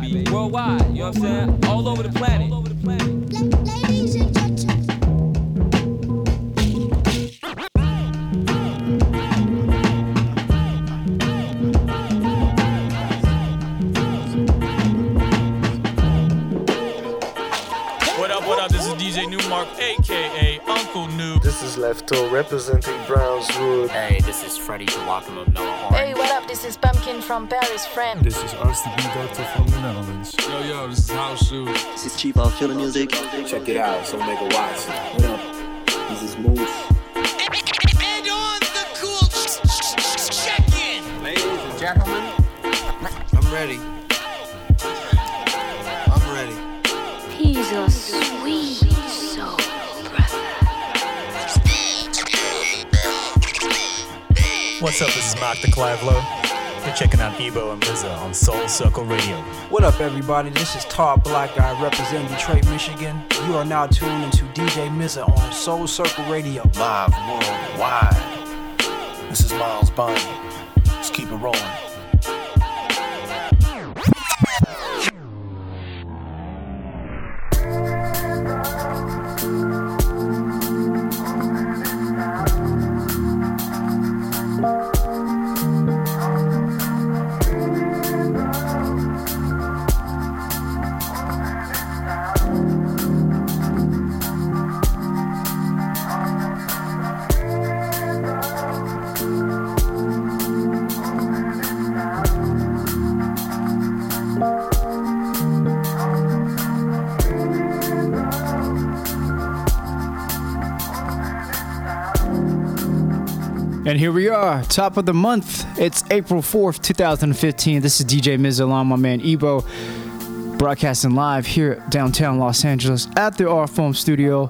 baby. Worldwide, you know what I'm saying? All over the planet. Ladies and gentlemen. What up, what up? This is DJ Nu-Mark, aka Uncle Nu. This is Lefto representing Brownswood. Hey, this is Freddie Joachim of Noah Horn. Hey, what up? This is Pumpkin from Paris, friend. This is RCB Doctor from the Netherlands. Yo, yo, this is House Shoes. This is Chief Off Killer Music. Check it out, so make a watch. What up? This is Moose. And on the cool check-in. Ladies and gentlemen, I'm ready. I'm ready. He's a sweet What's up? This is Mark de Clive-Lowe. You're checking out Ebo and Mza on Soul Circle Radio. What up, everybody? This is Todd Black I represent Detroit, Michigan. You are now tuned into DJ Mza on Soul Circle Radio. Live worldwide. This is Miles Bonny. Let's keep it rolling. And here we are, top of the month. It's April 4th, 2015. This is DJ Miz along my man Ebo, broadcasting live here downtown Los Angeles at the R Foam Studio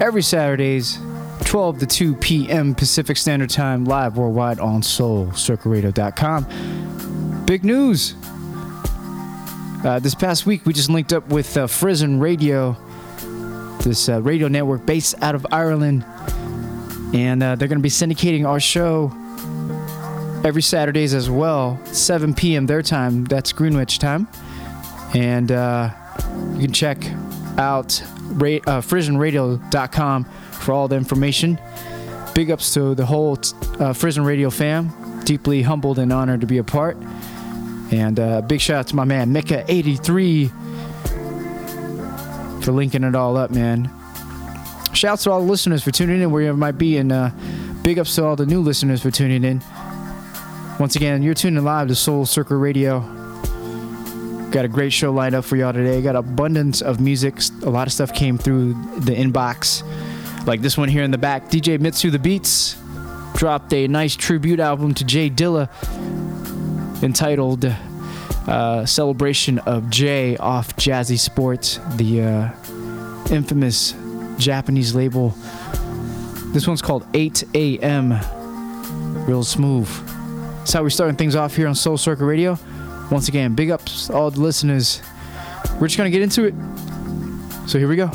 every Saturdays, 12 to 2 p.m. Pacific Standard Time, live worldwide on SoulCircleRadio.com. Big news! Uh, this past week, we just linked up with uh, Frission Radio, this uh, radio network based out of Ireland and uh, they're going to be syndicating our show every Saturdays as well, 7 p.m. their time. That's Greenwich time, and uh, you can check out ra- uh, FrissionRadio.com for all the information. Big ups to the whole uh, Frission Radio fam. Deeply humbled and honored to be a part. And uh, big shout out to my man Mecca83 for linking it all up, man. Shouts to all the listeners for tuning in wherever you might be, and uh, big ups to all the new listeners for tuning in. Once again, you're tuning live to Soul Circle Radio. Got a great show lined up for y'all today. Got abundance of music. A lot of stuff came through the inbox, like this one here in the back. DJ Mitsu the Beats dropped a nice tribute album to J Dilla entitled uh, "Celebration of Jay" off Jazzy Sports, the uh, infamous Japanese label. This one's called 8 a.m. Real smooth. That's how we're starting things off here on Soul Circle Radio. Once again, big ups all the listeners. We're just gonna get into it. So here we go.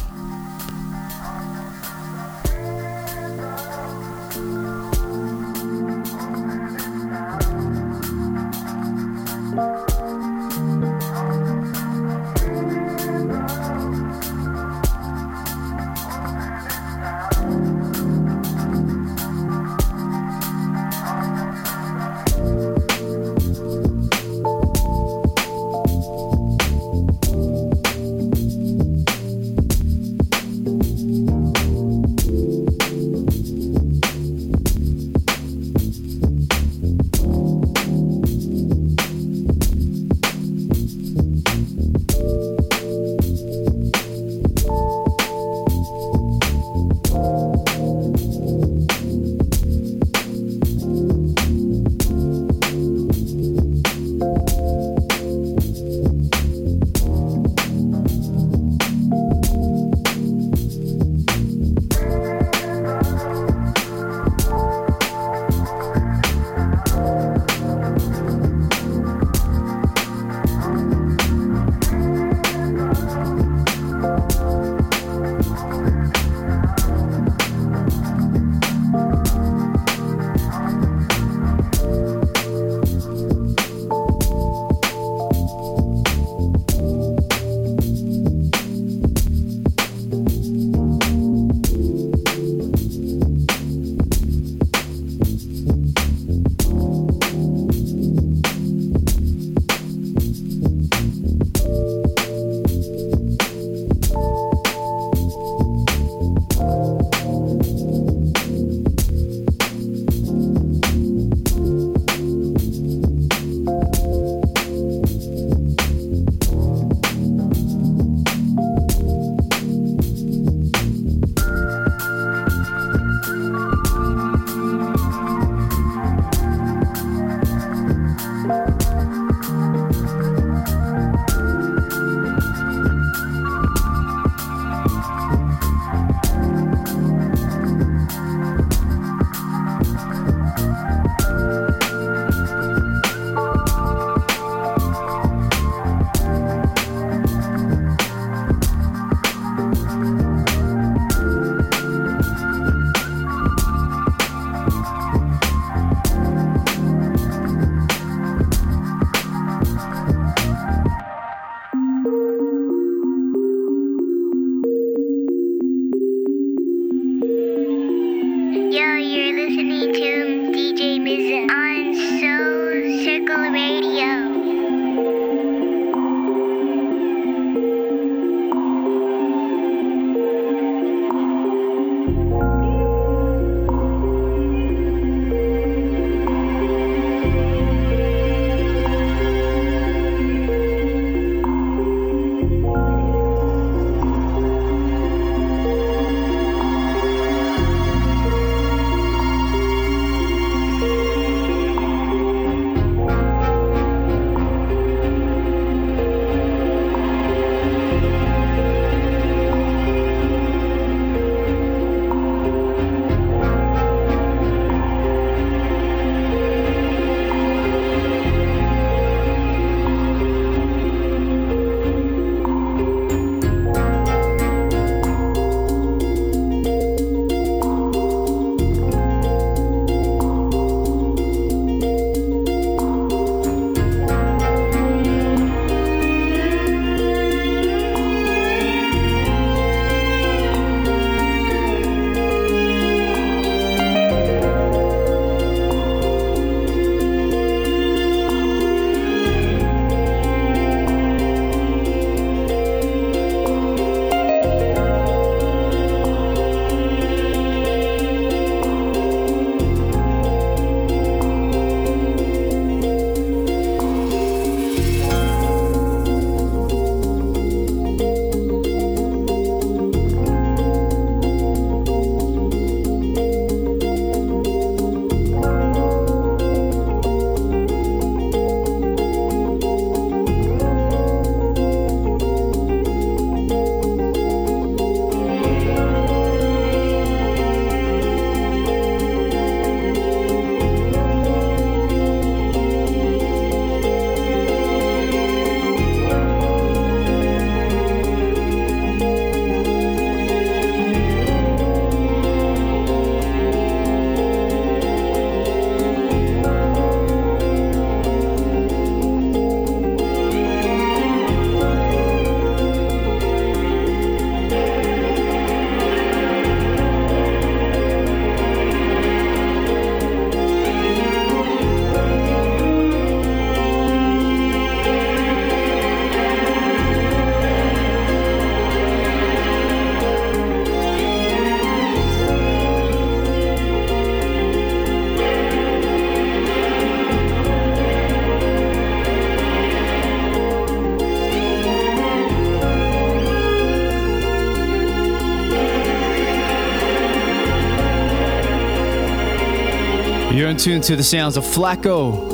You're in tune to the sounds of Flako.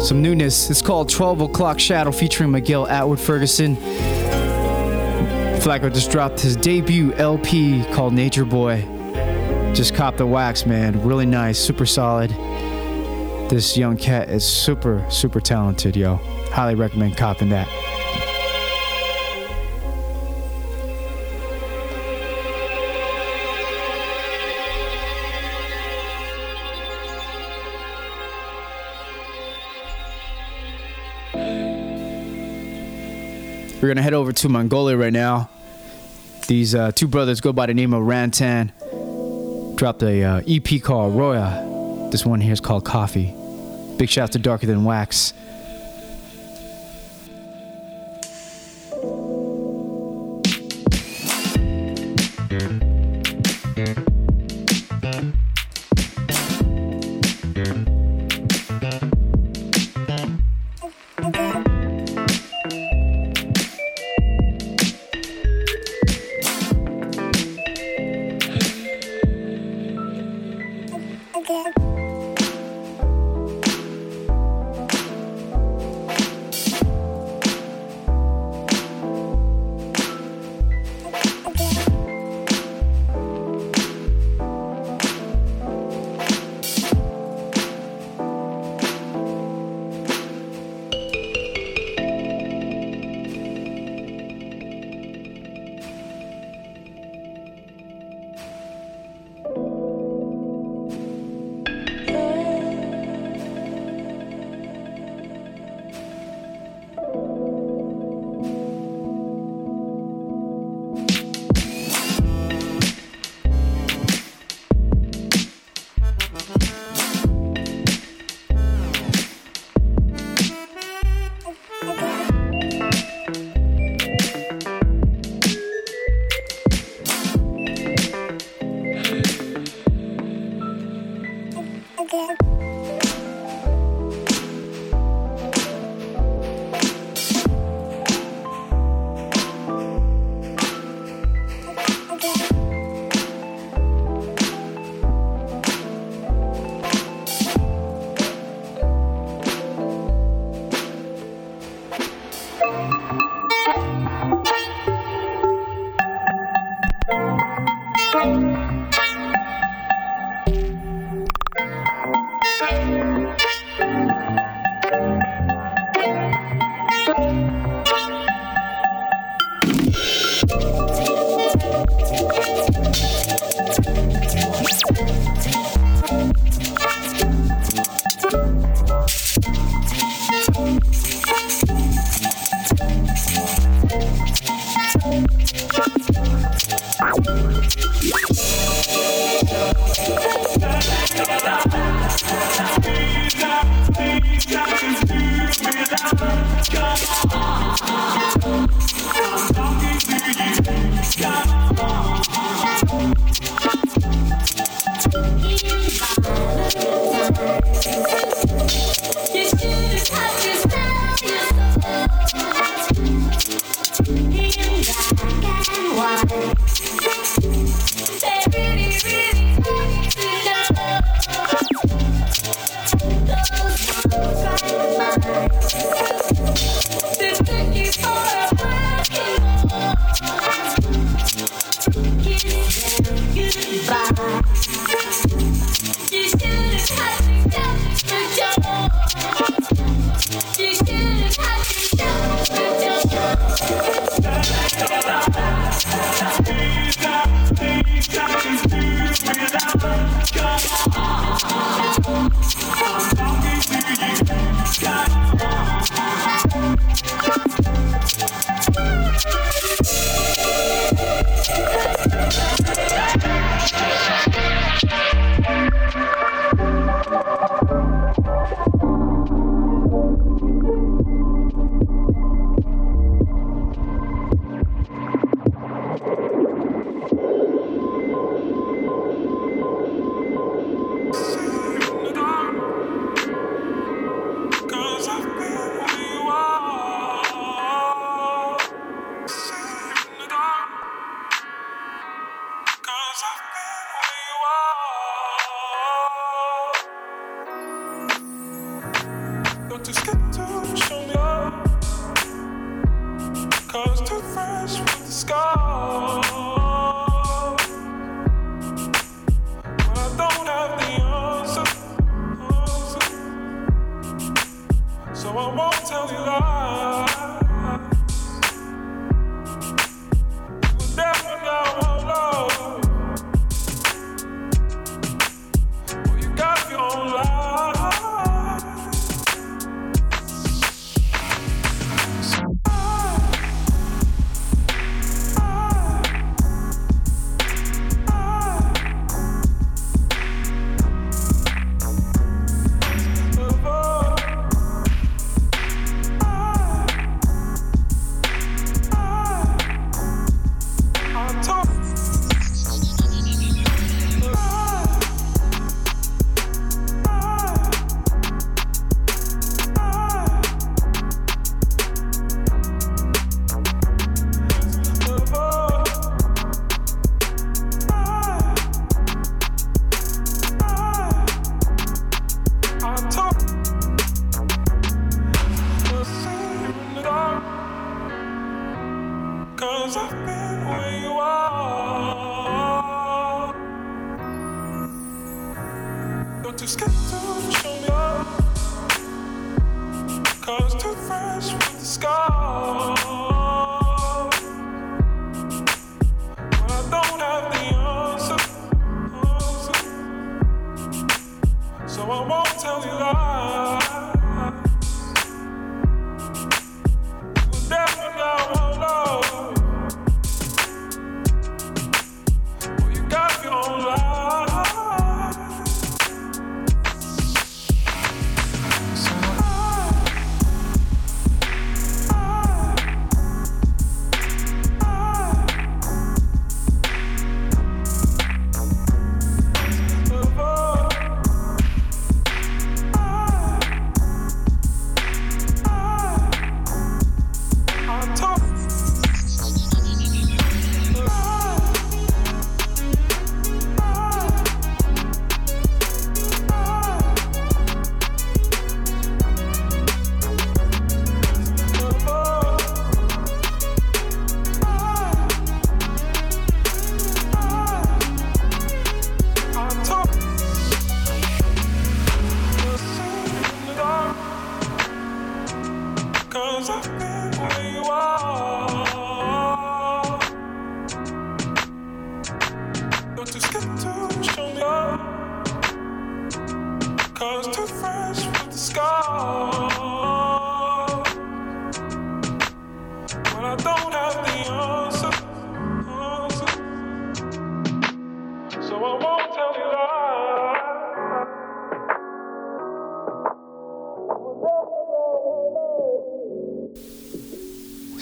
Some newness. It's called 12 O'Clock Shadow featuring Miguel Atwood Ferguson. Flako just dropped his debut LP called Nature Boy. Just cop the wax, man. Really nice, super solid. This young cat is super, super talented, yo. Highly recommend copping that. We're gonna head over to Mongolia right now. These uh, two brothers go by the name of Araatan. Dropped a uh, EP called Roya. This one here is called Coffee. Big shout out to Darker Than Wax.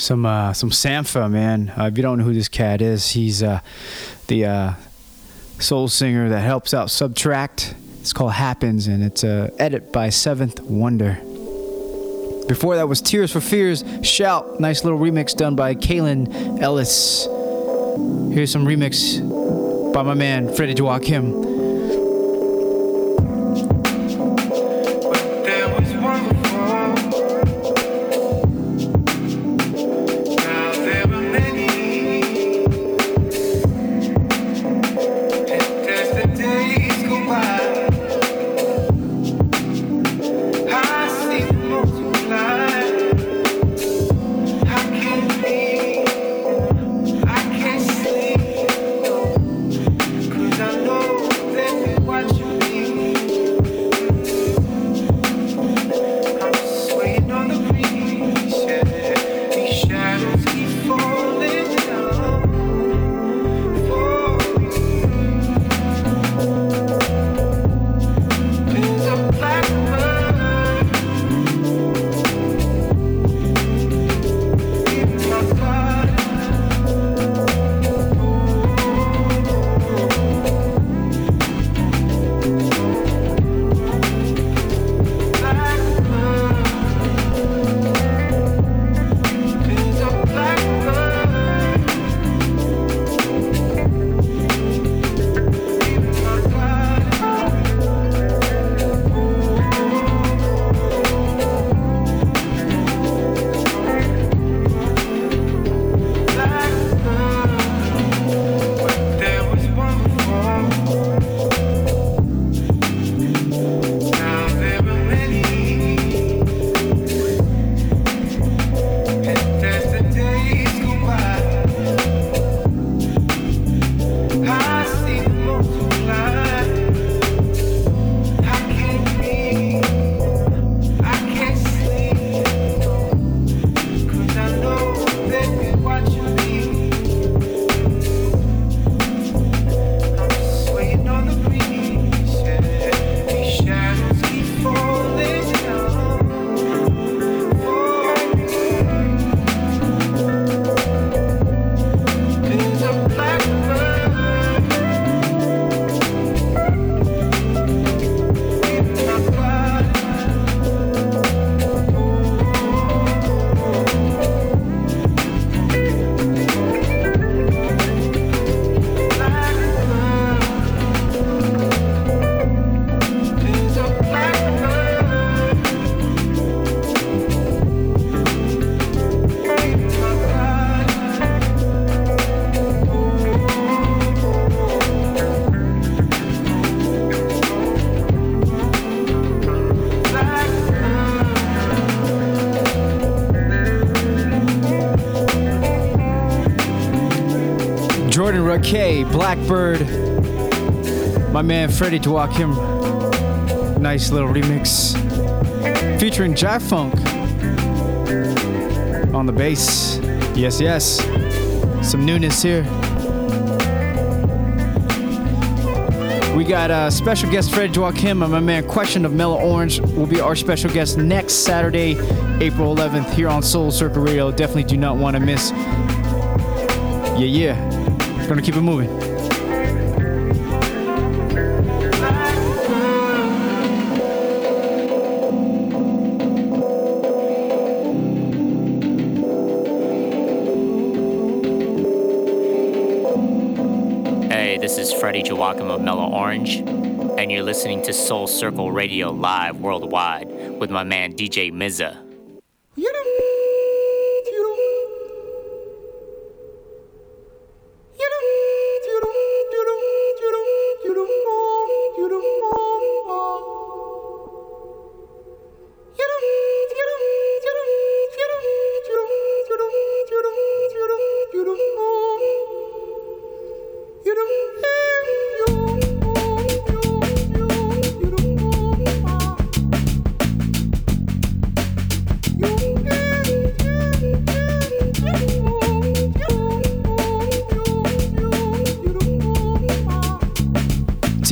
some uh, some Sampha, man. Uh, if you don't know who this cat is, he's uh, the uh, soul singer that helps out SBTRKT. It's called Happens, and it's a edit by SevnthWonder. Before that was Tears for Fears, Shout. Nice little remix done by Kaelin Ellis. Here's some remix by my man Freddie Joachim. Blackbird. My man Freddie Joachim. Nice little remix. Featuring Gyrefunk on the bass. Yes, yes. Some newness here. We got a uh, special guest Fred Joachim and my man Question of Mellow Orange will be our special guest next Saturday, April 11th, here on Soul Circle Radio. Definitely do not want to miss. Yeah, yeah. Gonna keep it moving. Circle Radio live worldwide with my man DJ Mza.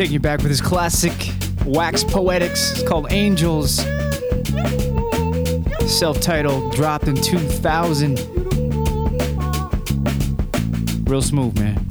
Taking you back with his classic Wax Poetics. It's called Angels. Self titled, dropped in 2000. Real smooth, man.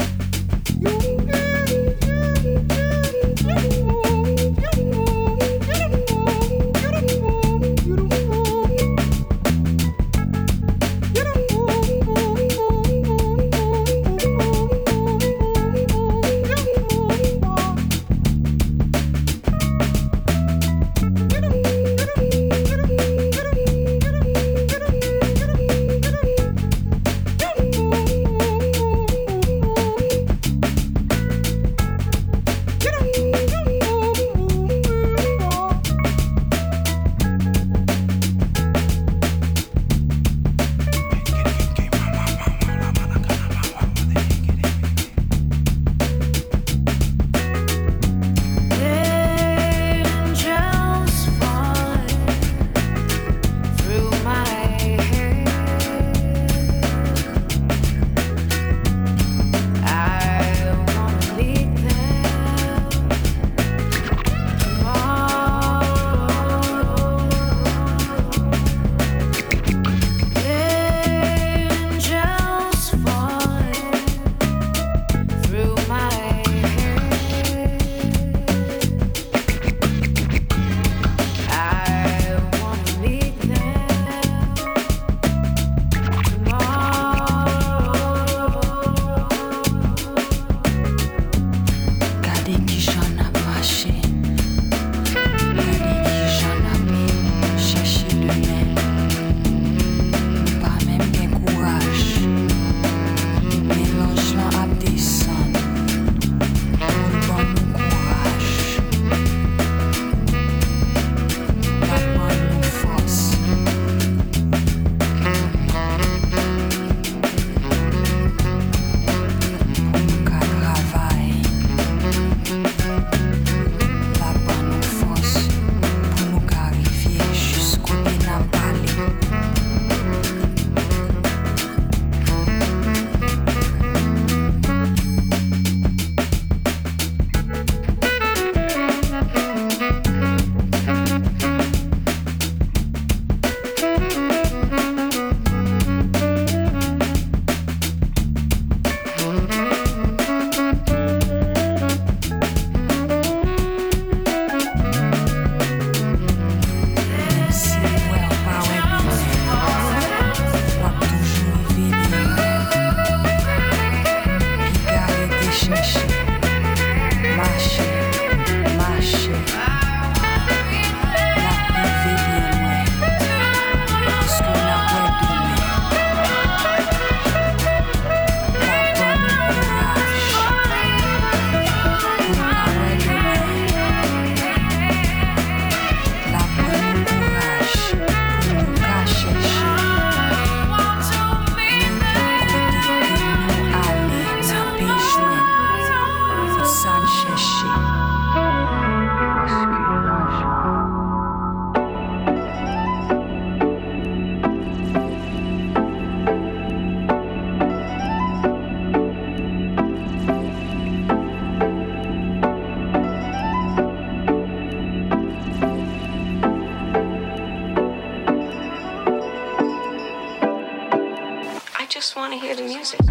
Hear the music.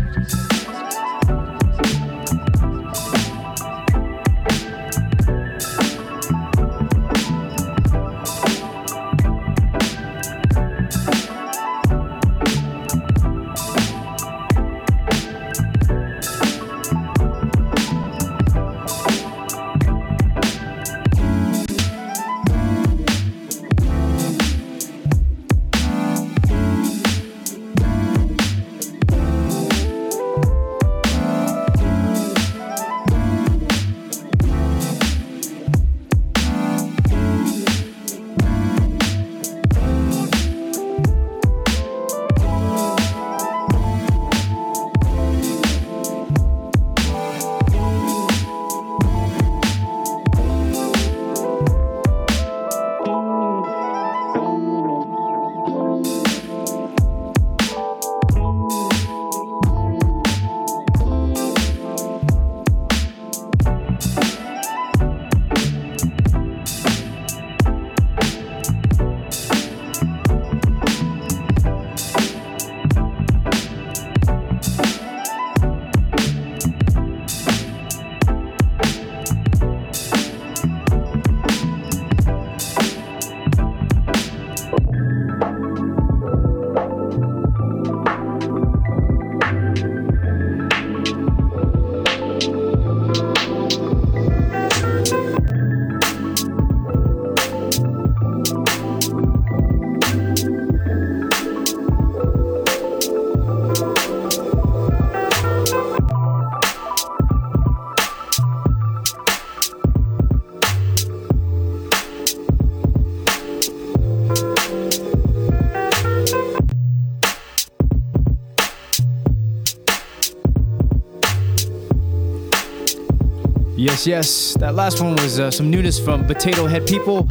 Yes. That last one was uh, some newness from Potatohead People.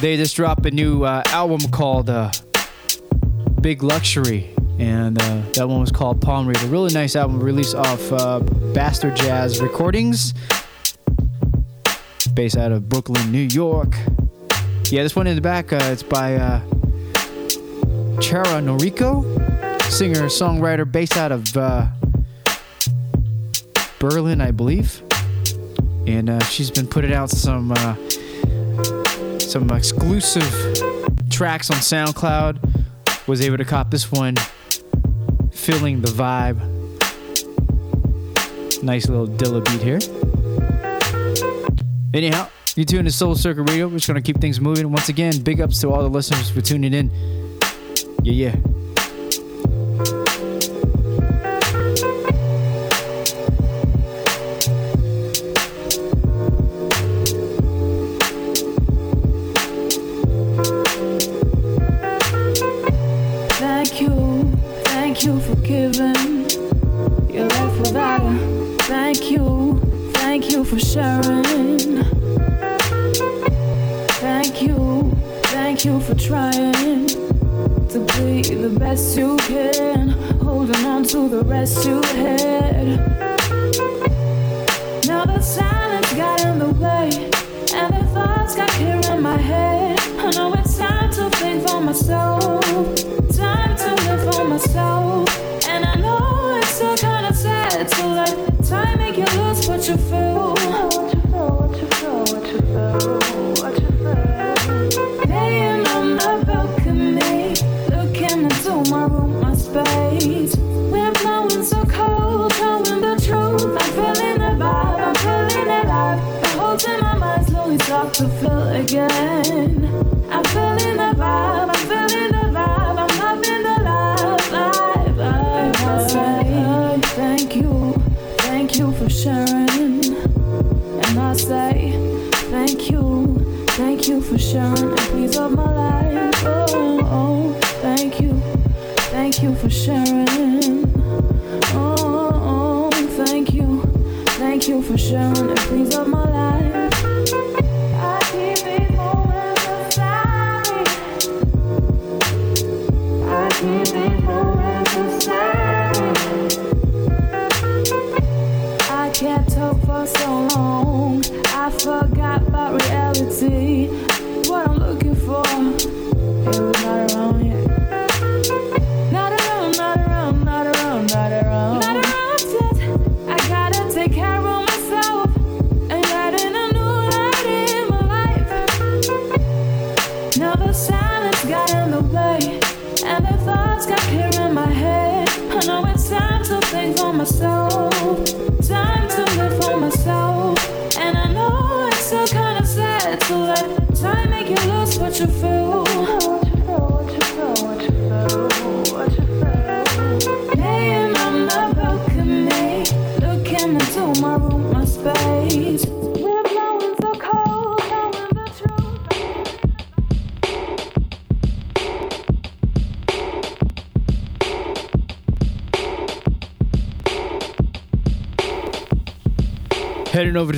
They just dropped a new uh, album called uh, Big Luxury, and uh, that one was called Palm Reader. Really nice album released off uh, Bastard Jazz Recordings, based out of Brooklyn, New York. Yeah, this one in the back, uh, it's by Chiara Noriko, singer songwriter based out of Berlin, I believe and uh, she's been putting out some uh, some exclusive tracks on SoundCloud. Was able to cop this one, feeling the vibe. Nice little Dilla beat here. Anyhow, you tune to Soul Circle Radio. We're just gonna keep things moving. Once again, big ups to all the listeners for tuning in. Yeah, yeah.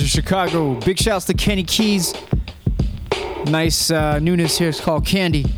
Chicago. Big shouts to Kenny Keys. Nice uh, newness here. It's called Kandy.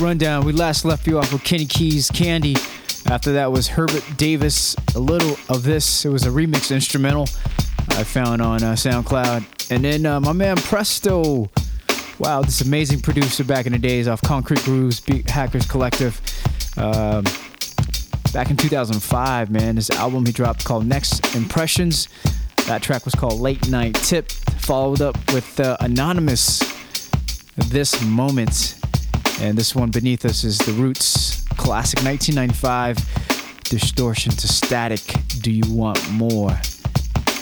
Rundown. We last left you off with Kenny Keys Kandy. After that was Hubert Daviz, a little of this. It was a remix instrumental I found on uh, SoundCloud. And then uh, my man Presto. Wow, this amazing producer back in the days off Concrete Grooves, Beat Hackers Collective. Um, back in 2005, man, this album he dropped called Next Impressions. That track was called Late Night Tip, followed up with uh, Anonamas, This Moment. And this one beneath us is The Roots, classic 1995, Distortion to Static, Do You Want More?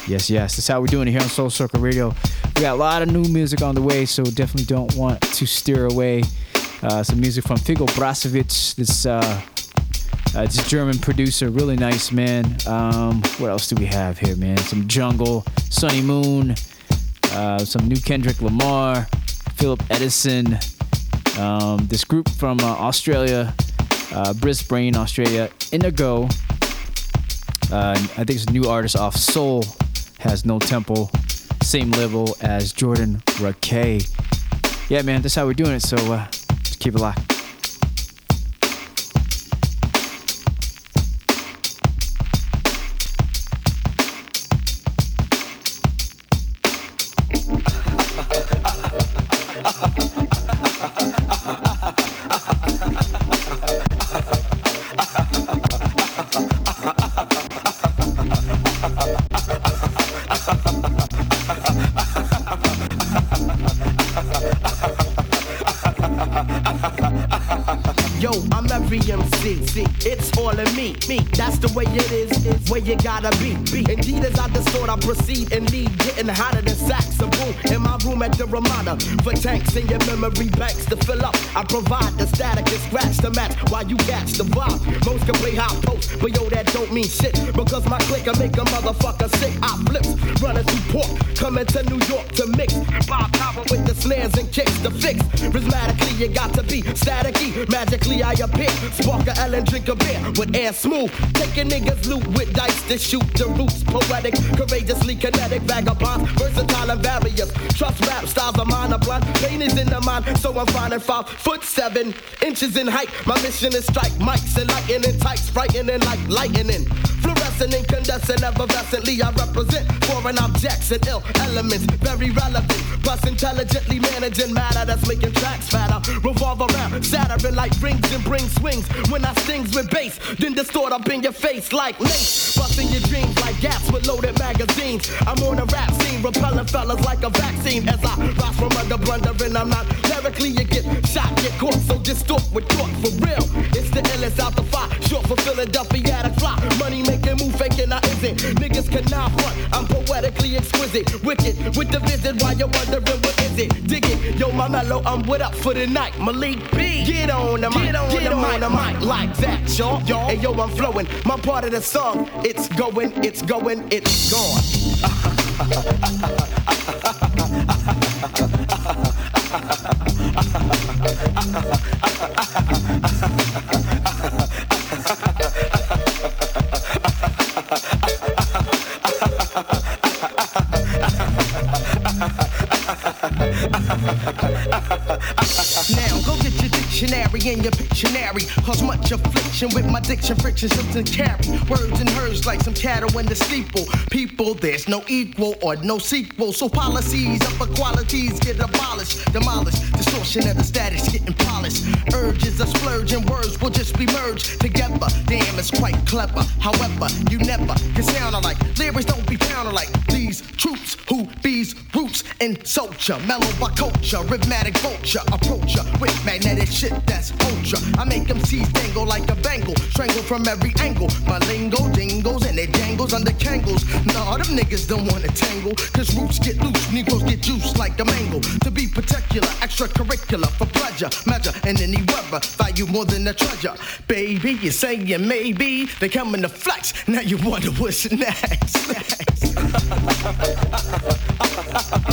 Yes, yes, that's how we're doing it here on Soul Circle Radio. We got a lot of new music on the way, so definitely don't want to steer away. Uh, some music from Figub Brazlevic, this uh, uh, this German producer, really nice man. Um, what else do we have here, man? Some Jungle, Sunny Moon, uh, some new Kendrick Lamar, Philip Edison. Um, this group from uh, Australia, uh, Brisbane, Australia, Indigo. Uh, I think it's a new artist off Soul, has no temple, same level as Jordan Rakei. Yeah, man, that's how we're doing it. So uh, just keep it locked. You gotta be. be. Indeed, as I distort, I proceed and lead, getting hotter than sacks of boom. In my room at the Ramada, for tanks in your memory banks to fill up. I provide the static and scratch the match while you catch the vibe. Most can play hot post, but yo, that don't mean shit. Because my click can make a motherfucker sick. I flips, running through port, coming to New York to mix. Bob Power with the snares and kicks to fix. Prismatically, you got to be staticky. Magically, I appear. Spark a L and drink a beer with air smooth. Taking niggas loot with dice to shoot the roots. Poetic, courageously kinetic, vagabonds, versatile and various. Trust rap styles are blunt. Pain is in the mind, so I'm finding five foot seven inches in height. My mission is strike mics and lightning tights, frightening like lightning. Fluorescent, incandescent, effervescently I represent foreign objects and ill elements, very relevant. Plus intelligently managing matter that's making tracks fatter. Revolve around, shattering like rings and bring swings. When I stings with bass, then distort up in your face like lace. Busting your dreams like gaps with loaded magazines. I'm on a rap scene, repelling fellas like a vaccine. As I rise from under blundering, I'm not lyrically, you get shot, get caught. So distort with thought for real. It's the illest out the fire, short for Philadelphia exquisite. Wicked with the visit while you're wondering what is it. Dig it, yo, my mellow, I'm with up for the night. Malik B. Get on the mic, get on, get the, on mic, the mic like that, y'all. y'all. Hey, yo, I'm flowing. My part of the song, it's going, it's going, it's gone. dictionary and your Pictionary. Cause much affliction with my diction, friction, and carry. Words and hers like some cattle in the steeple. People, there's no equal or no sequel. So policies of equalities get abolished, demolished. Distortion of the status getting polished. Urges of splurge and words will just be merged together. Damn, it's quite clever. However, you never can sound alike. Lyrics don't be found alike. These soldier. Mellow by culture, rhythmatic vulture. Approach ya with magnetic shit that's ultra. I make them seize dangle like a bangle. Strangle from every angle. My lingo dingles and it dangles under kangles. Nah, them niggas don't wanna tangle. Cause roots get loose, Negroes get juice like the mango. To be particular, extracurricular for pleasure. Measure in any weather, value more than a treasure. Baby, you're saying maybe they come in the flex. Now you wonder what's next. next. ハハハハ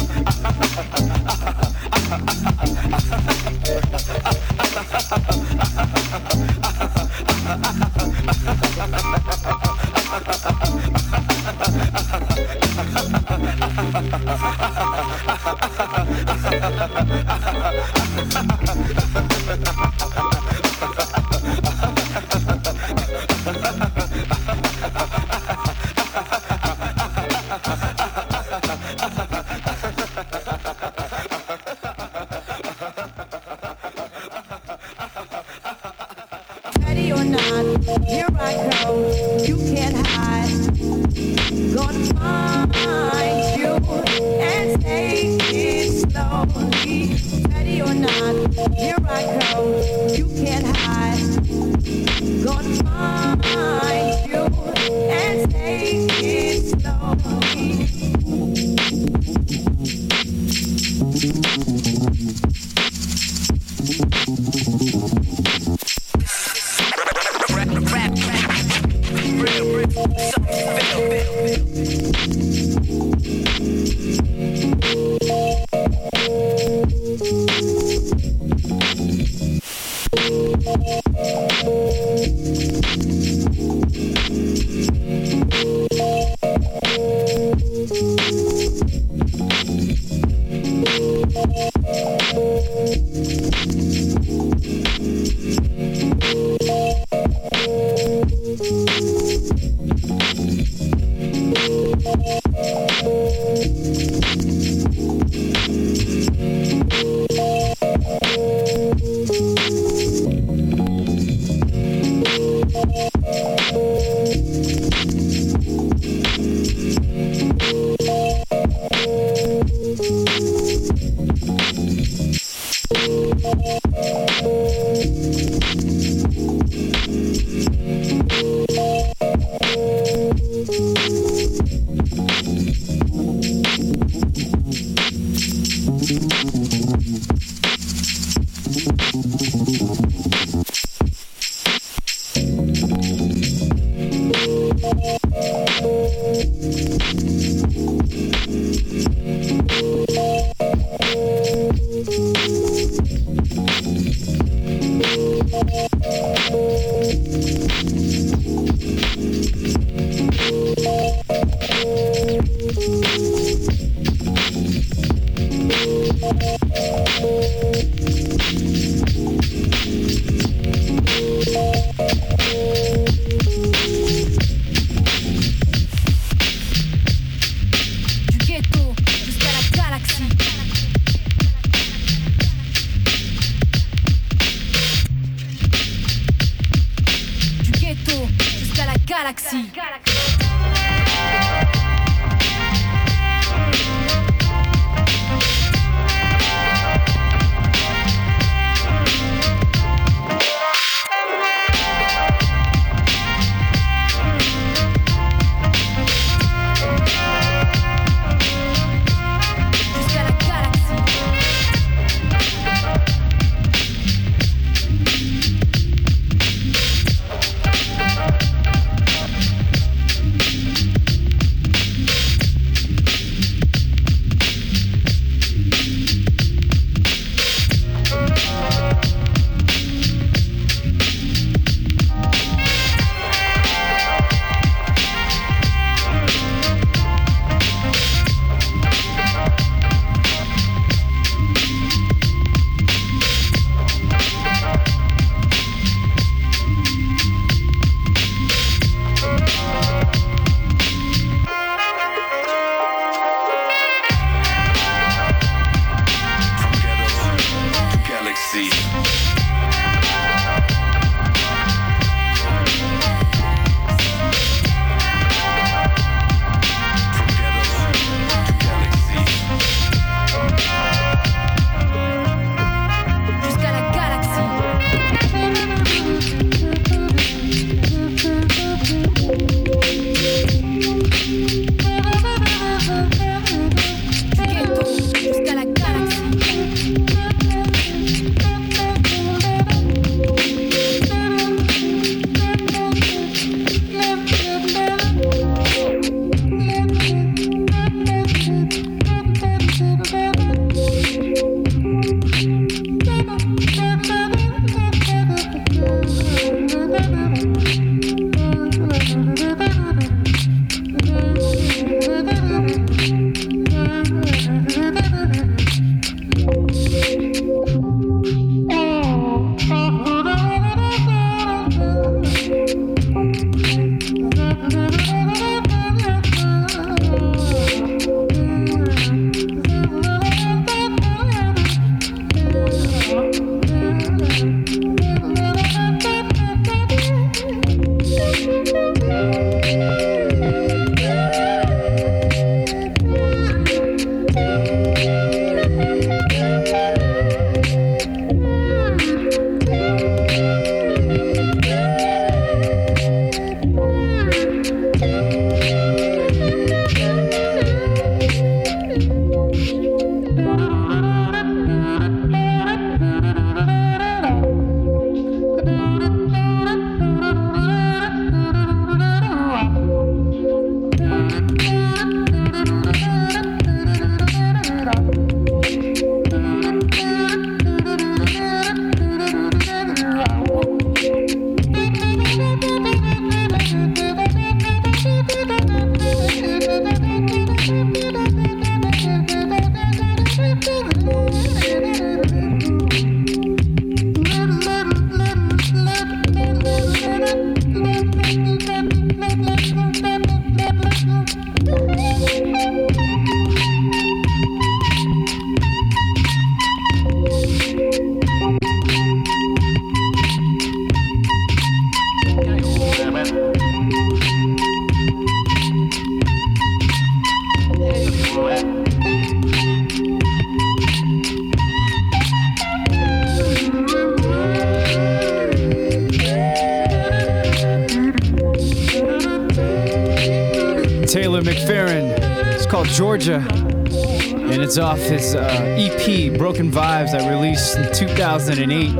2008.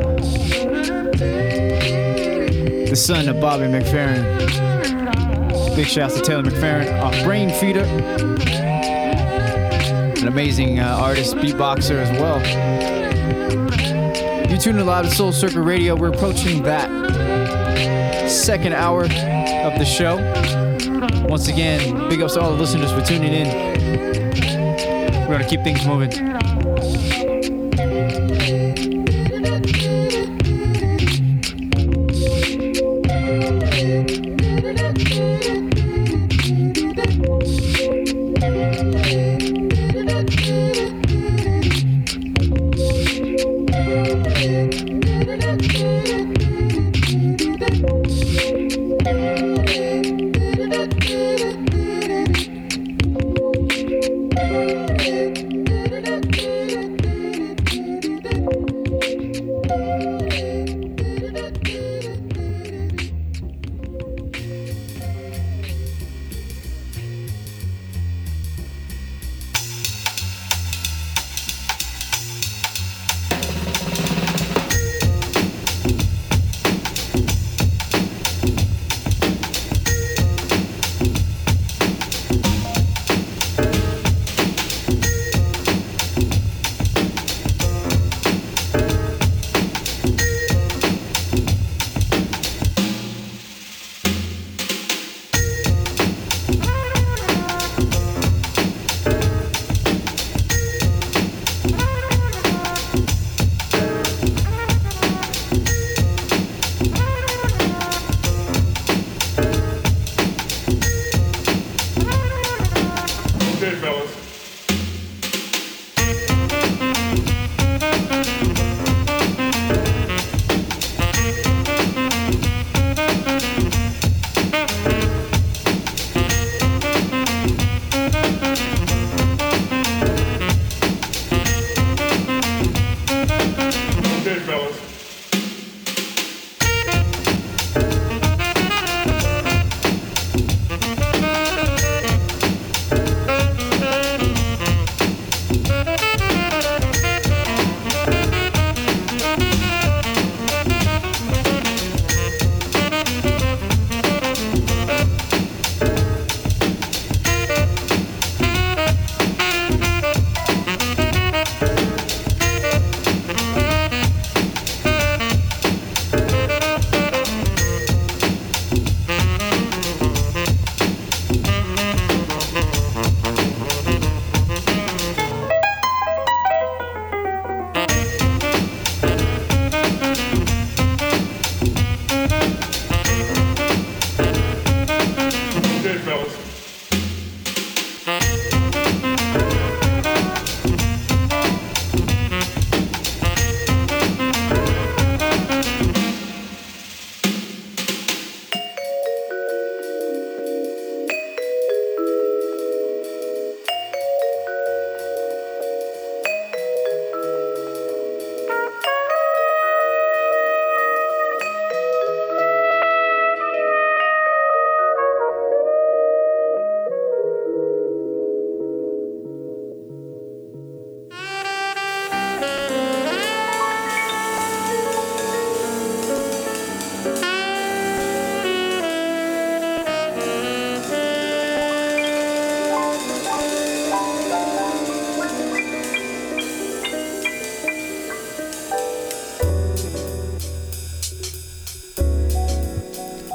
The son of Bobby McFerrin. Big shouts to Taylor McFerrin off Brainfeeder. An amazing uh, artist, beatboxer as well. You tune in live to Soul Circle Radio. We're approaching that second hour of the show. Once again, big ups to all the listeners for tuning in. We're going to keep things moving.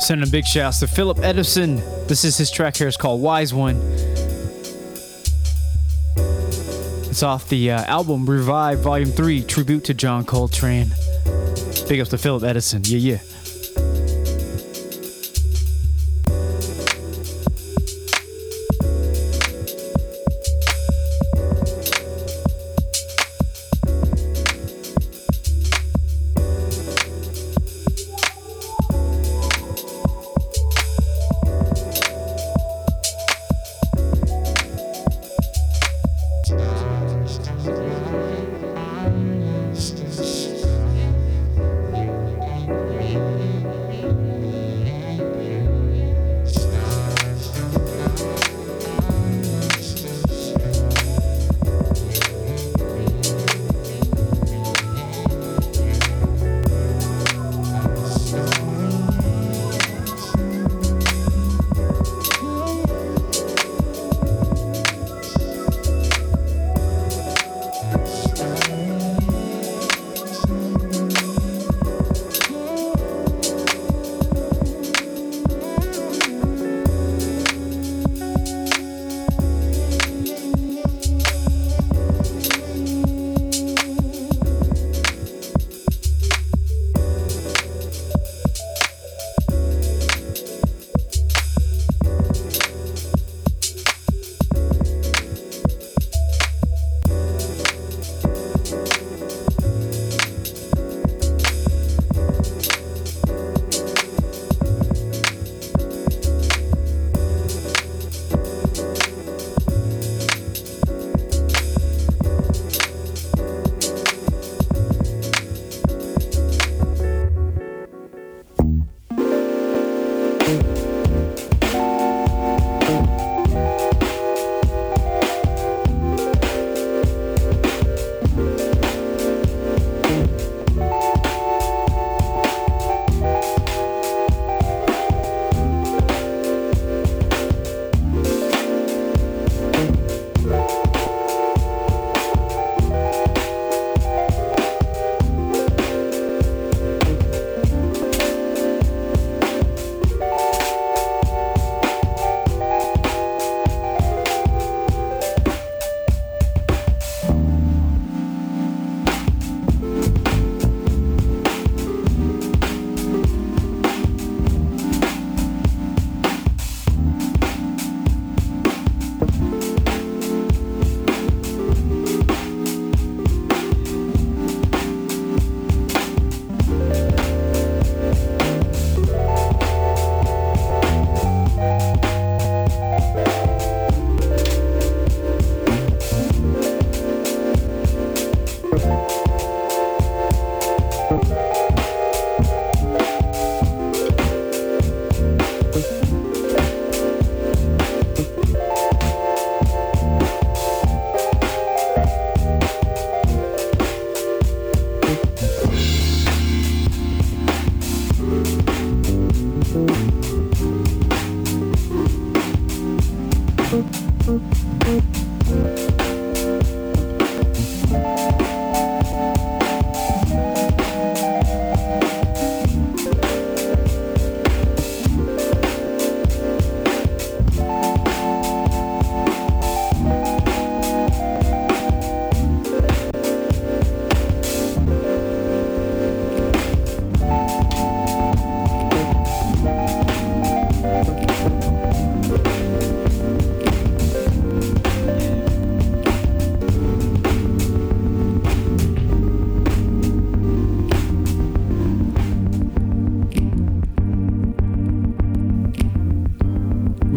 Sending a big shouts to Philip Edison. This is his track here. It's called Wise One. It's off the uh, album Revive Volume 3, Tribute to John Coltrane. Big ups to Philip Edison. Yeah, yeah.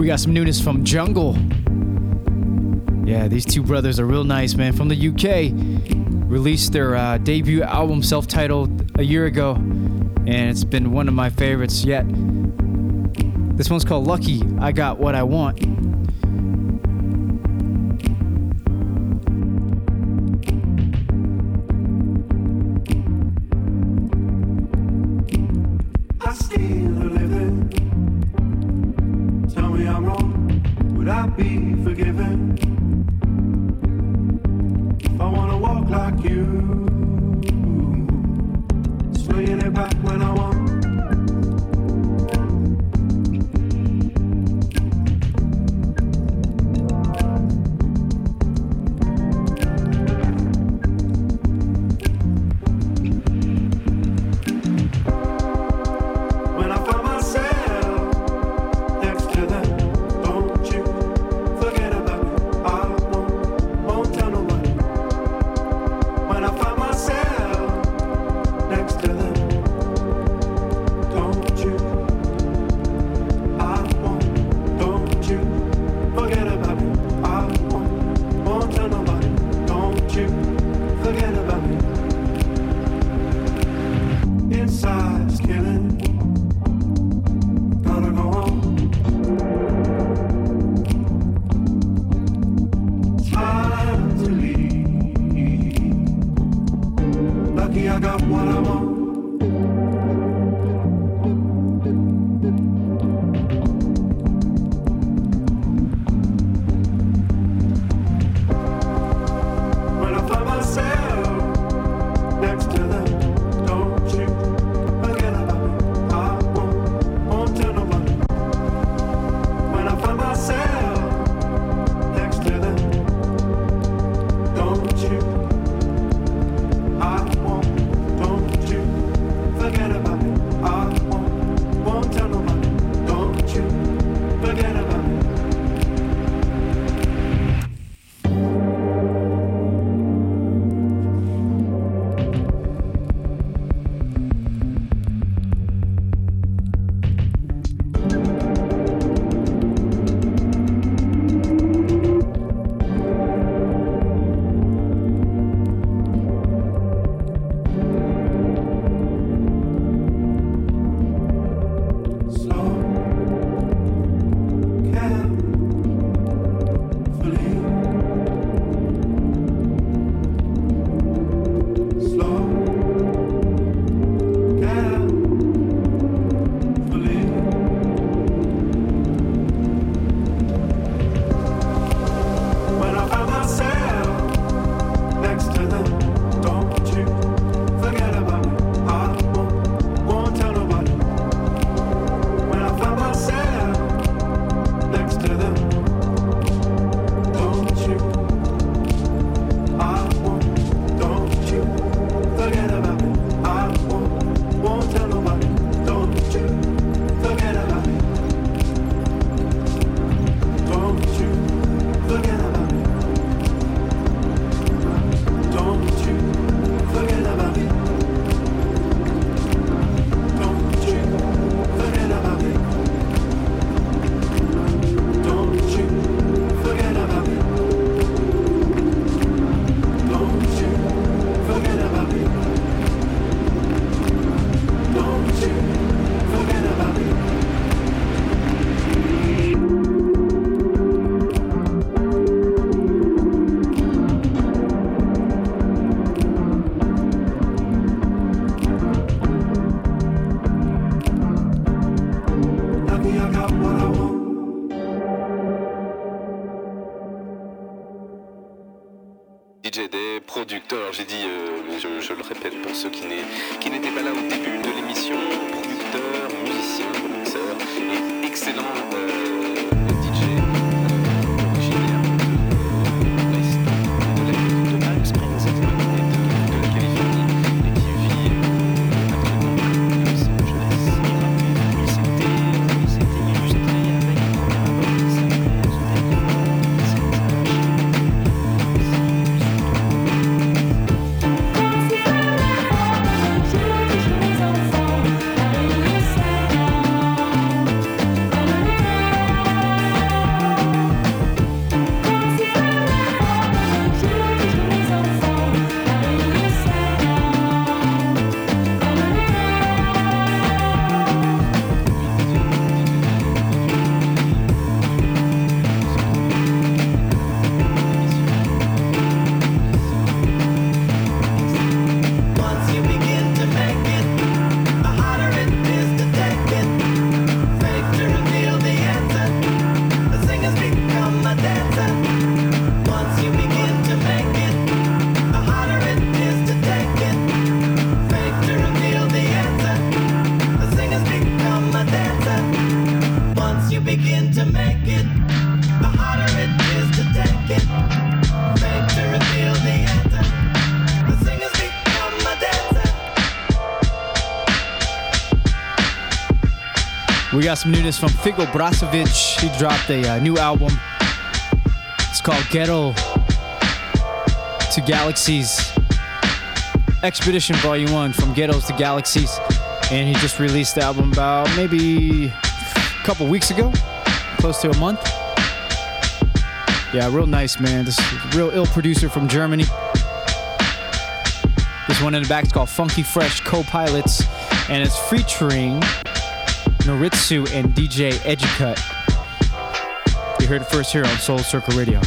got some newness from Jungle. Yeah, these two brothers are real nice, man. From the UK, released their uh, debut album, self-titled, a year ago, and it's been one of my favorites yet. This one's called "Lucky." I got what I want. Got some newness from Figub Brazlevic. He dropped a uh, new album. It's called Ghetto to Galaxies. Expedition Volume 1 from Ghettos to Galaxies. And he just released the album about maybe a couple weeks ago, close to a month. Yeah, real nice, man. This real ill producer from Germany. This one in the back is called Funky Fresh Co-Pilots, and it's featuring Noritsu and DJ Educut. You heard it first here on Soul Circle Radio.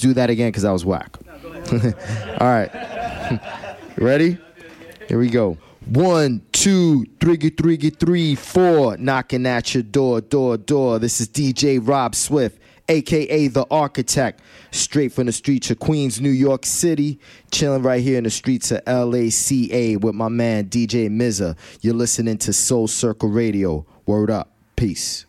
Do that again because I was whack. All right. Ready? Here we go. One, two, three, three, three, four. Knocking at your door, door, door. This is DJ Rob Swift, aka The Architect. Straight from the streets of Queens, New York City. Chilling right here in the streets of LACA with my man DJ Mza. You're listening to Soul Circle Radio. Word up. Peace.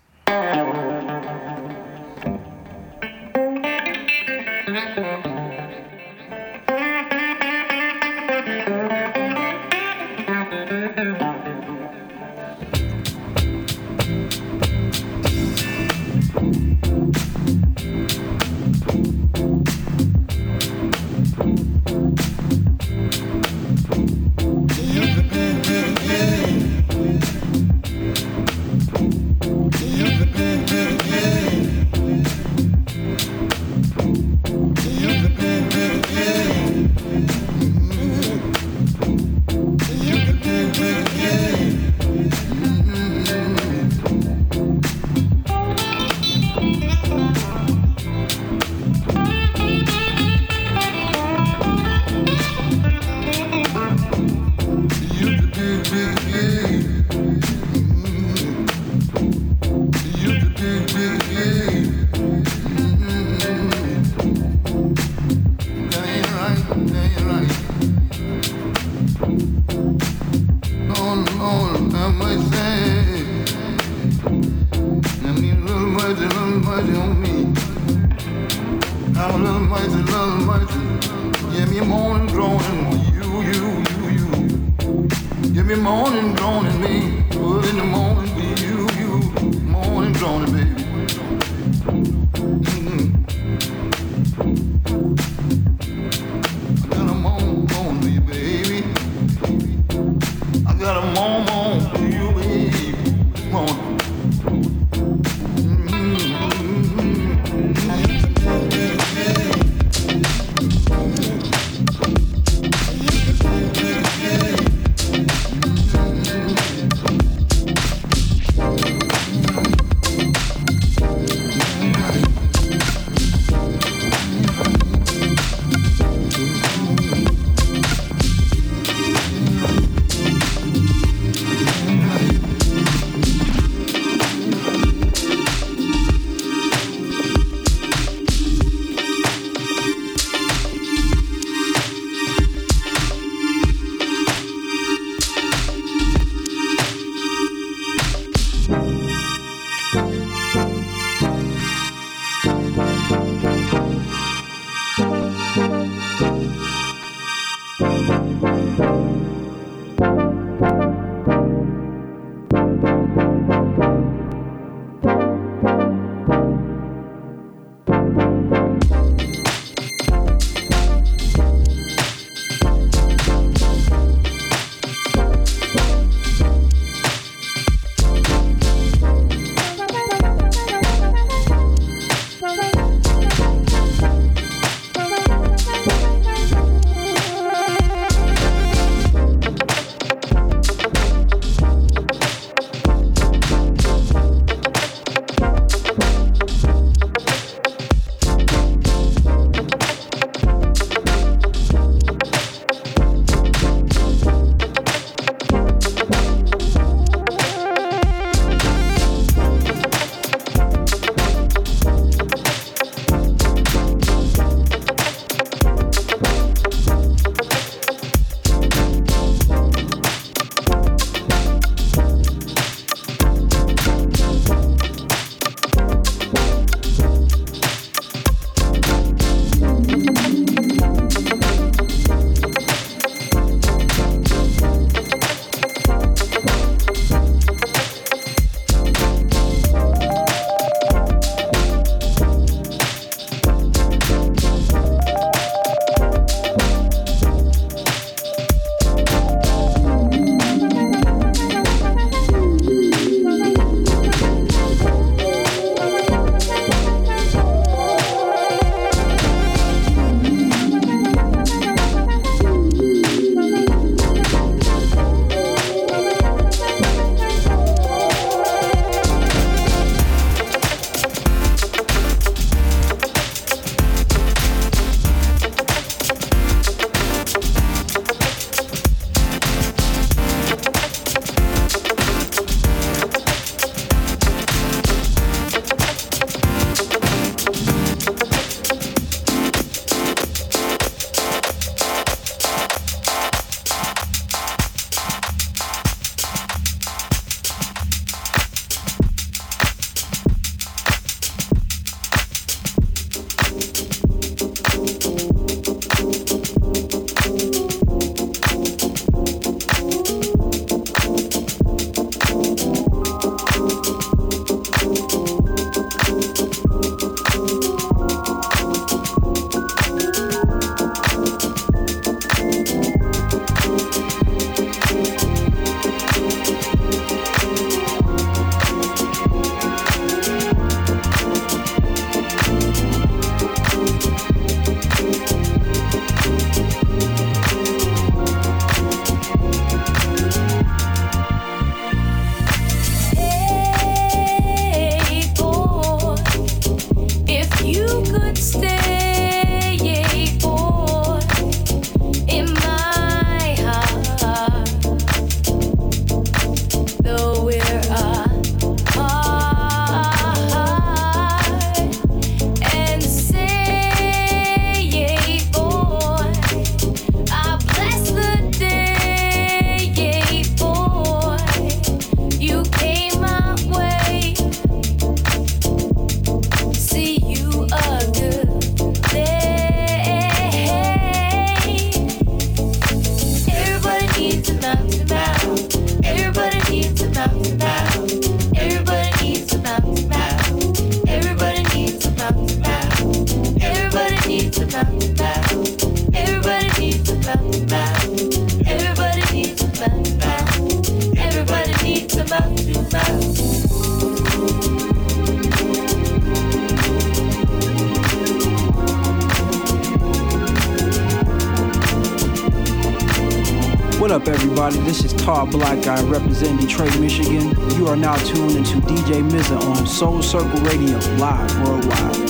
DJ Mza on Soul Circle Radio, live worldwide.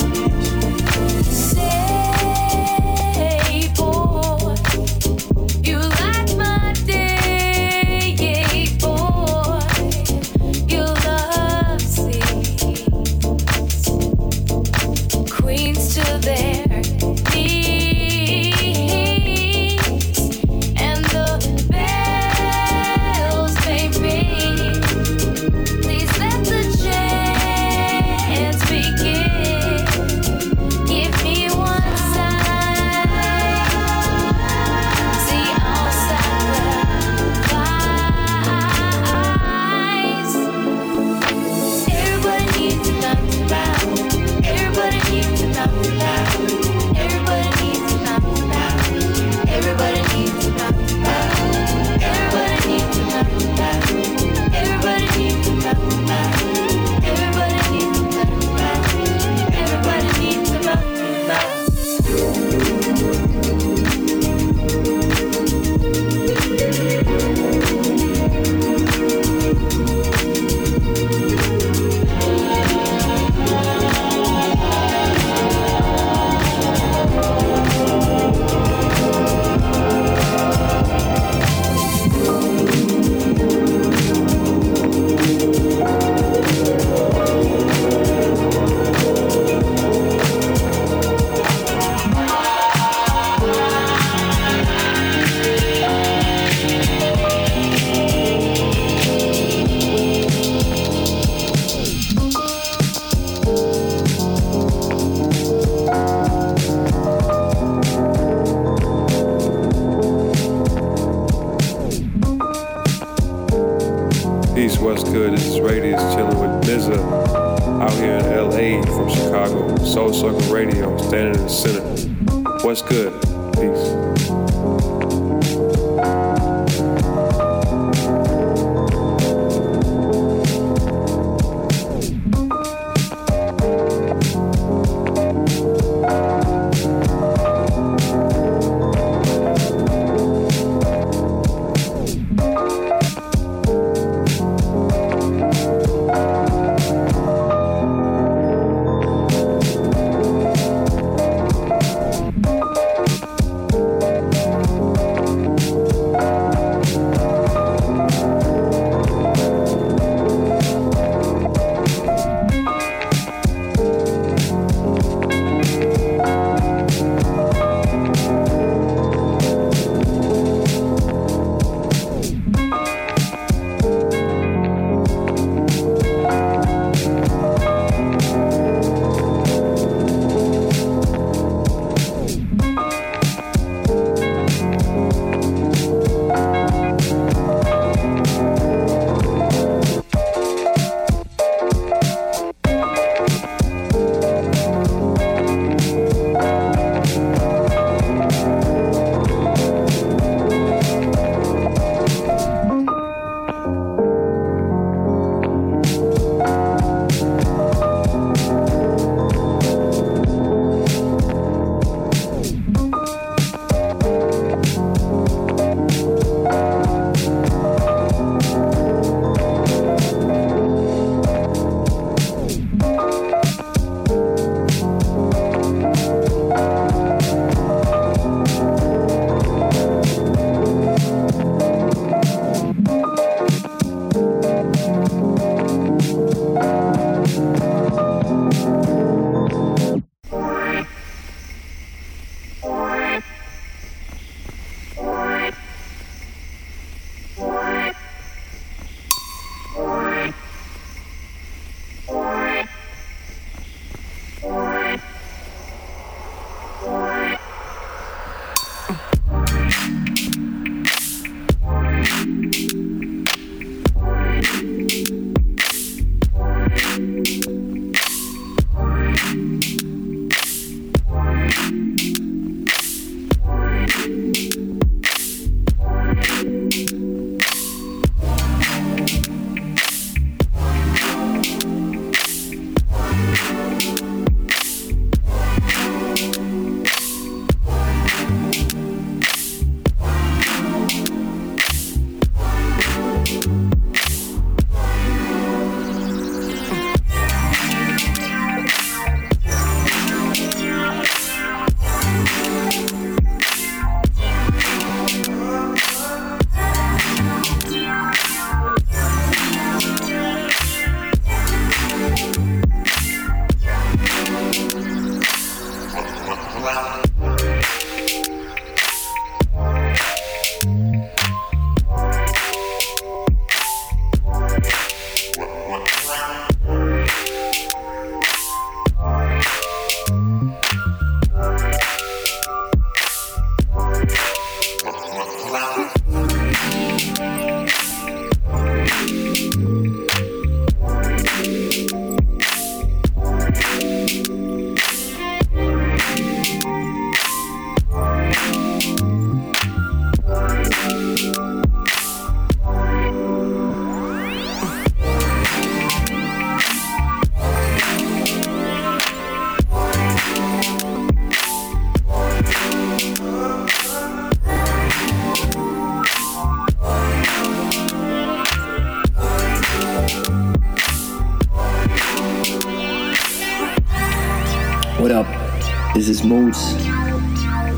This is Moods,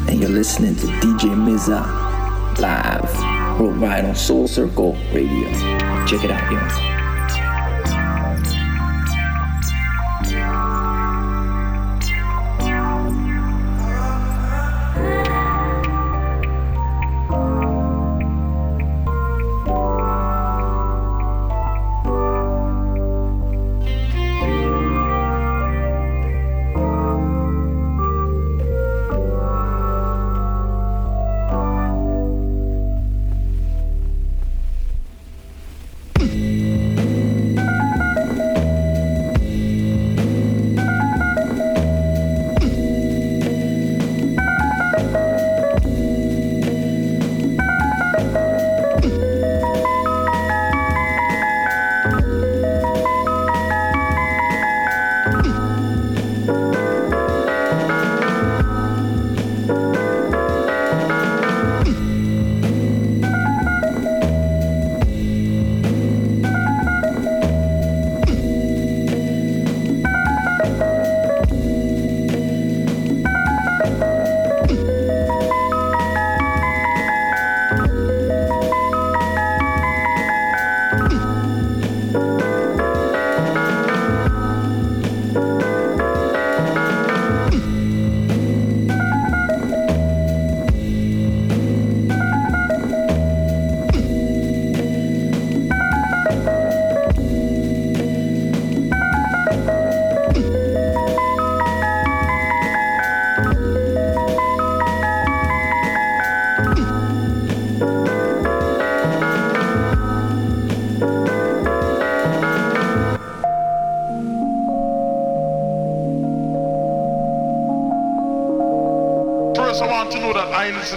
and you're listening to DJ Mza live worldwide on Soul Circle Radio. Check it out, yo.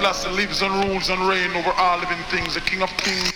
Selassie lives and rules and reigns over all living things, the King of Kings.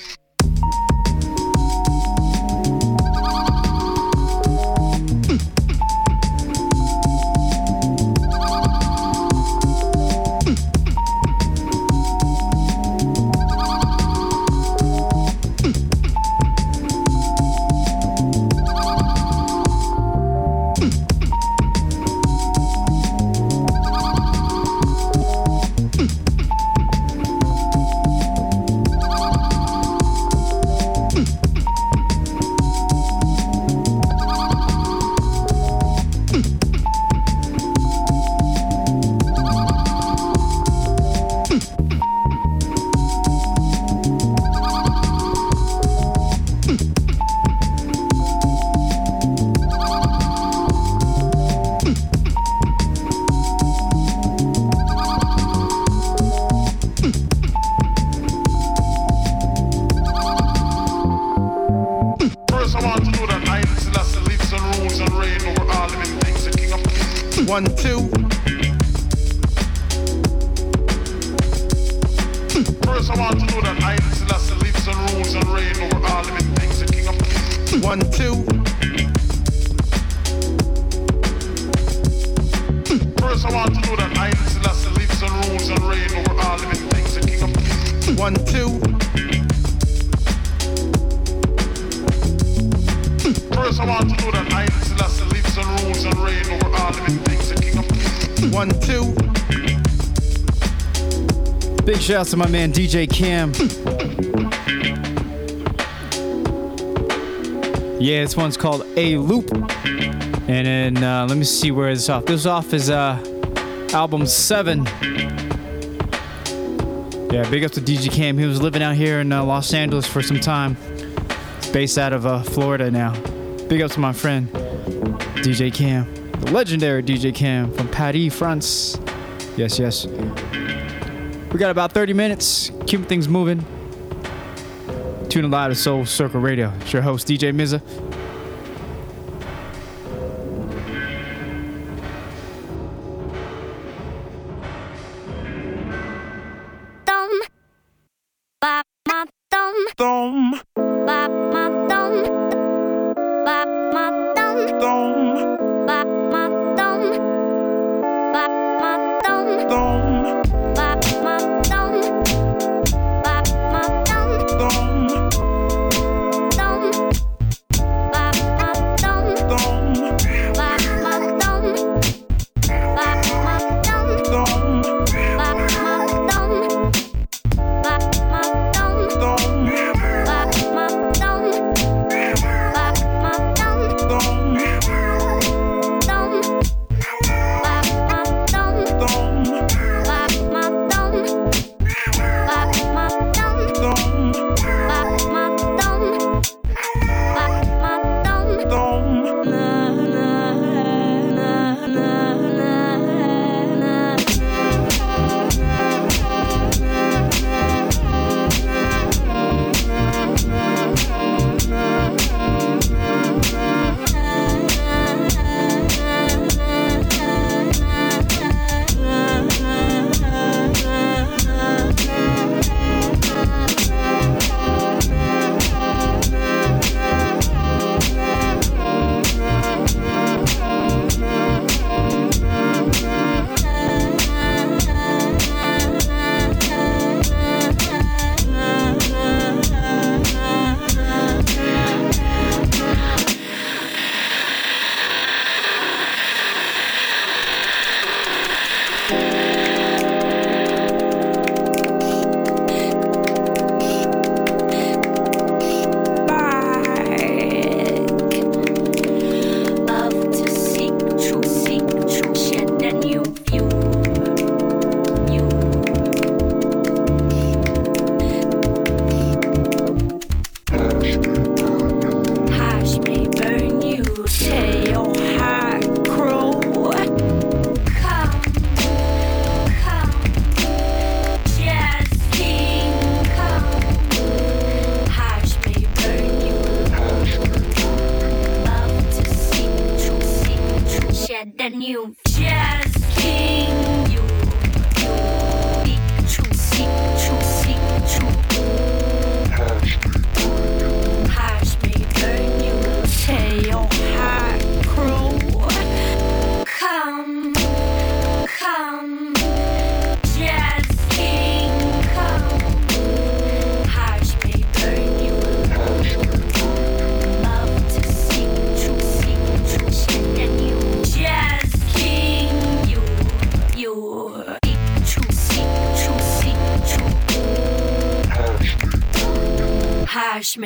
One, two. First, I want to know that Island Selassie lives and rules and reign over all living things, the King of Kings. One, two. Big shouts to my man DJ Cam. Yeah, this one's called A Loop. And then uh, let me see where it's off. This off is uh album seven. Yeah, big up to DJ Cam. He was living out here in uh, Los Angeles for some time. He's based out of uh, Florida now. Big up to my friend DJ Cam, the legendary DJ Cam from Paris, France. Yes, yes. We got about 30 minutes. Keep things moving. Tune in live to Soul Circle Radio. It's your host, DJ Mza.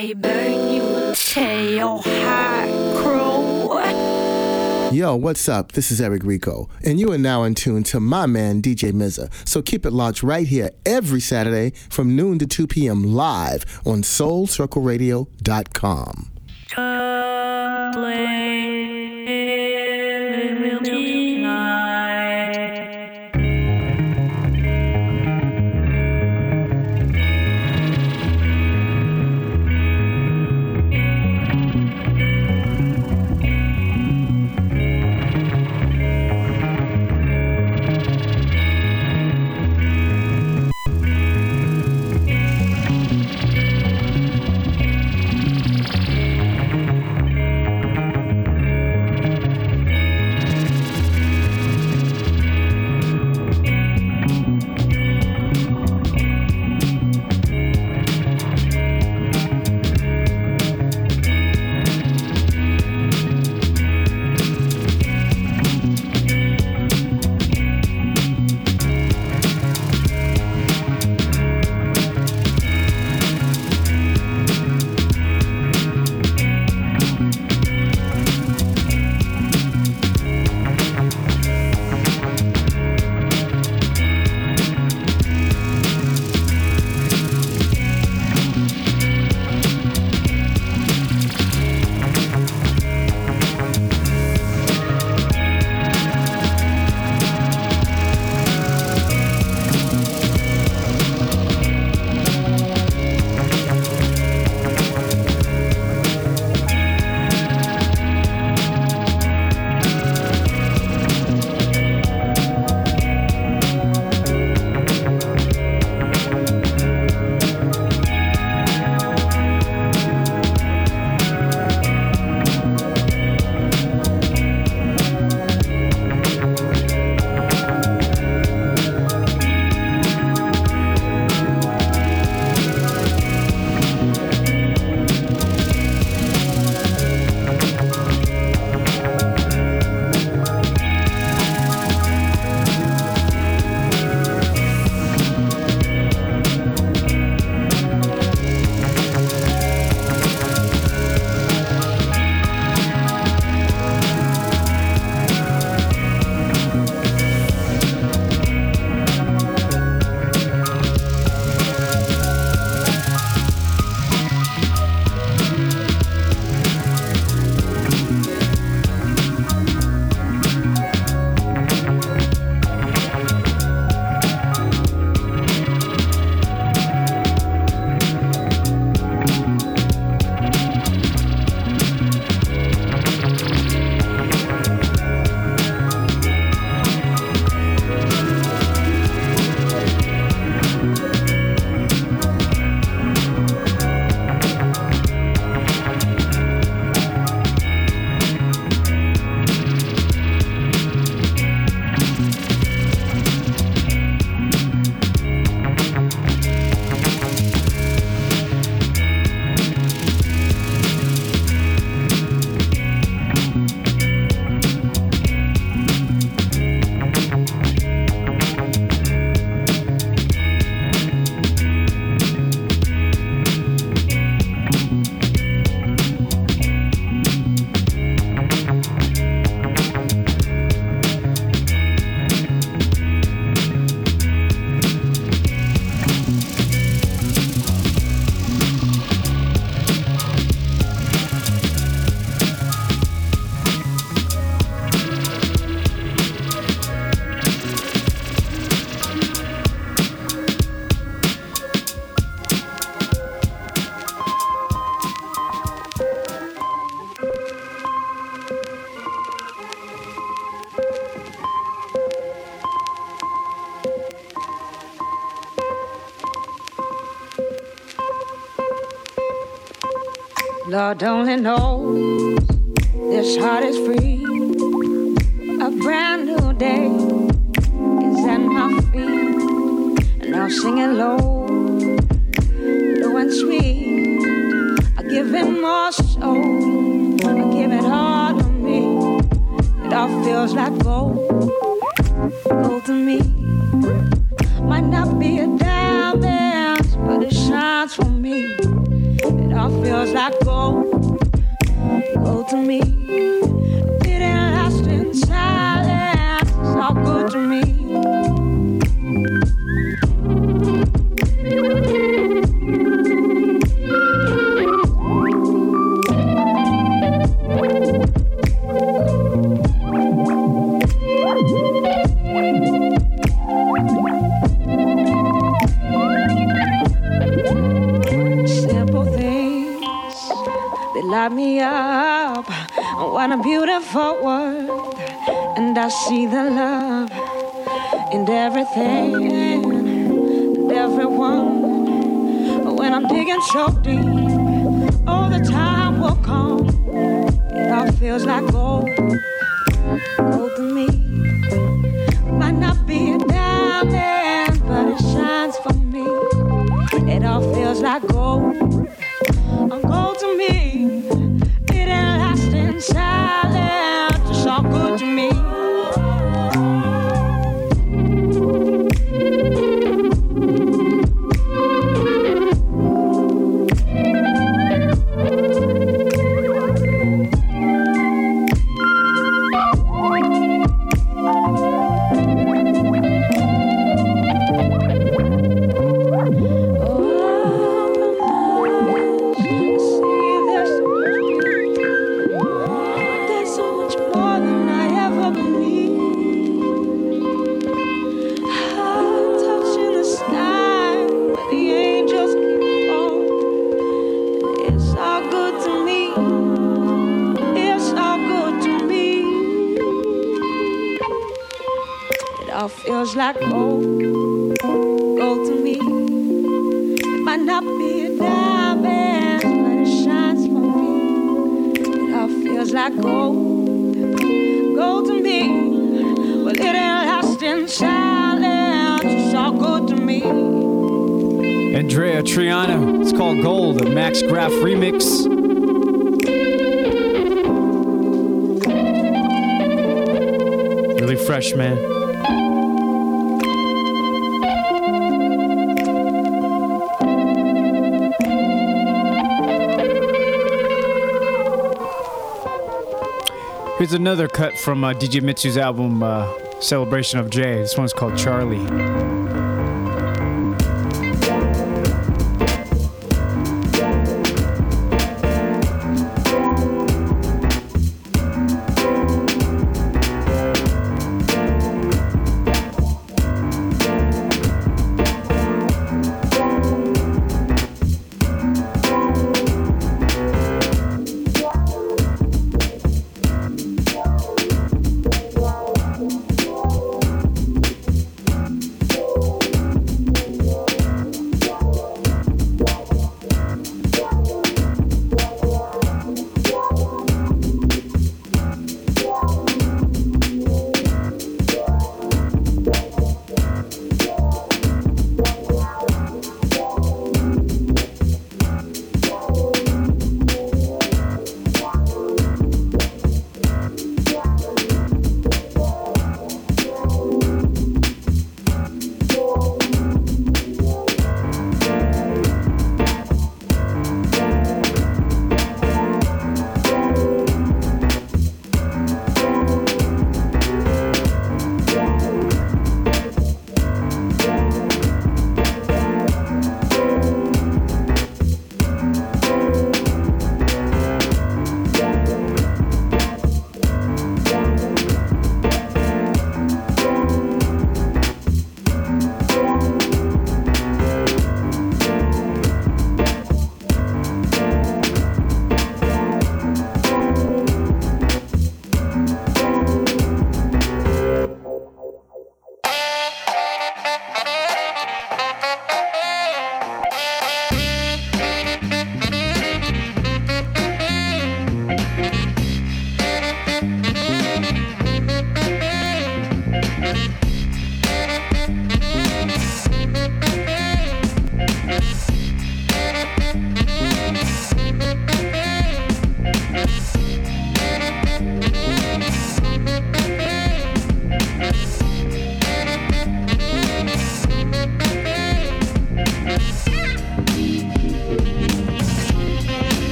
You, your crow. Yo, what's up? This is Eric Rico, and you are now in tune to my man DJ Mza. So keep it locked right here every Saturday from noon to 2 p.m. live on SoulCircleRadio.com. and all. Graph remix. Really fresh, man. Here's another cut from uh, DJ Mitsu's album uh, Celebration of Jay. This one's called Charlie.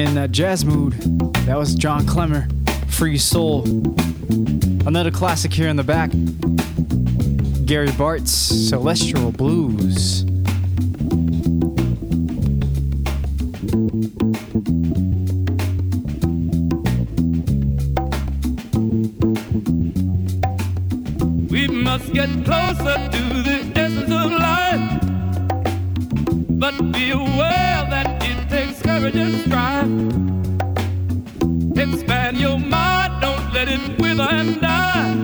Of in that jazz mood. That was John Klemmer, Free Soul. Another classic here in the back. Gary Bartz Celestial Blues. We must get closer to the essence of life. But be aware that courage strive. Expand your mind, don't let it wither and die.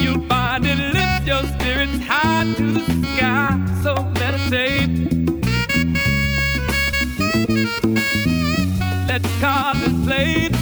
You'll find it lifts your spirits high to the sky. So meditate. Let's contemplate.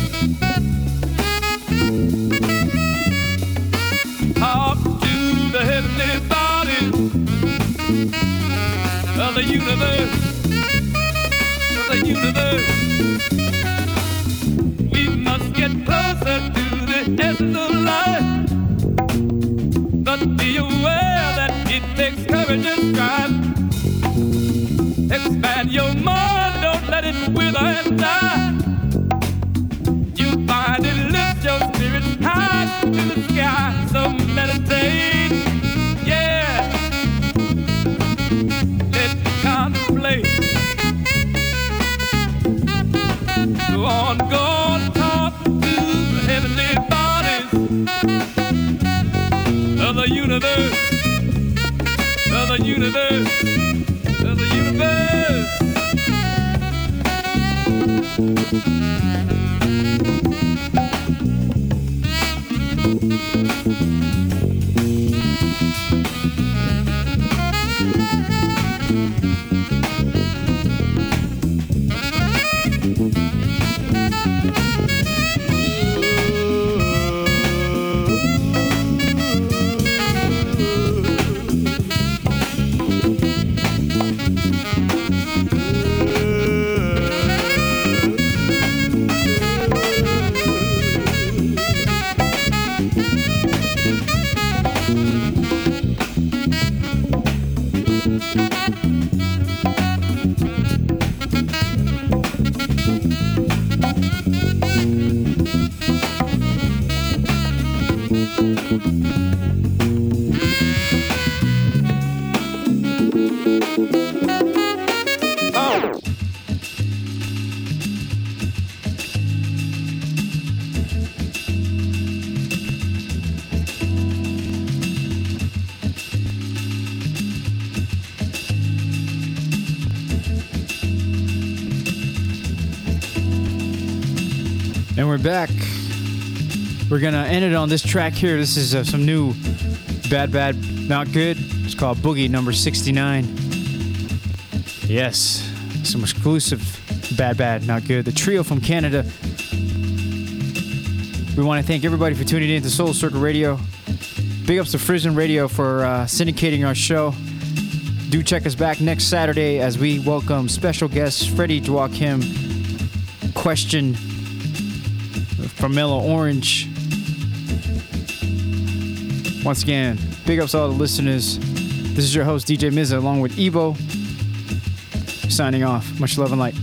Universe, of the universe, Back. We're gonna end it on this track here. This is uh, some new Bad Bad Not Good. It's called Boogie number 69. Yes, some exclusive Bad Bad Not Good. The trio from Canada. We want to thank everybody for tuning in to Soul Circle Radio. Big ups to Frission Radio for uh, syndicating our show. Do check us back next Saturday as we welcome special guest Freddie Joachim. Question from Mellow Orange. Once again, big ups to all the listeners. This is your host, DJ Mza, along with Evo. Signing off. Much love and light.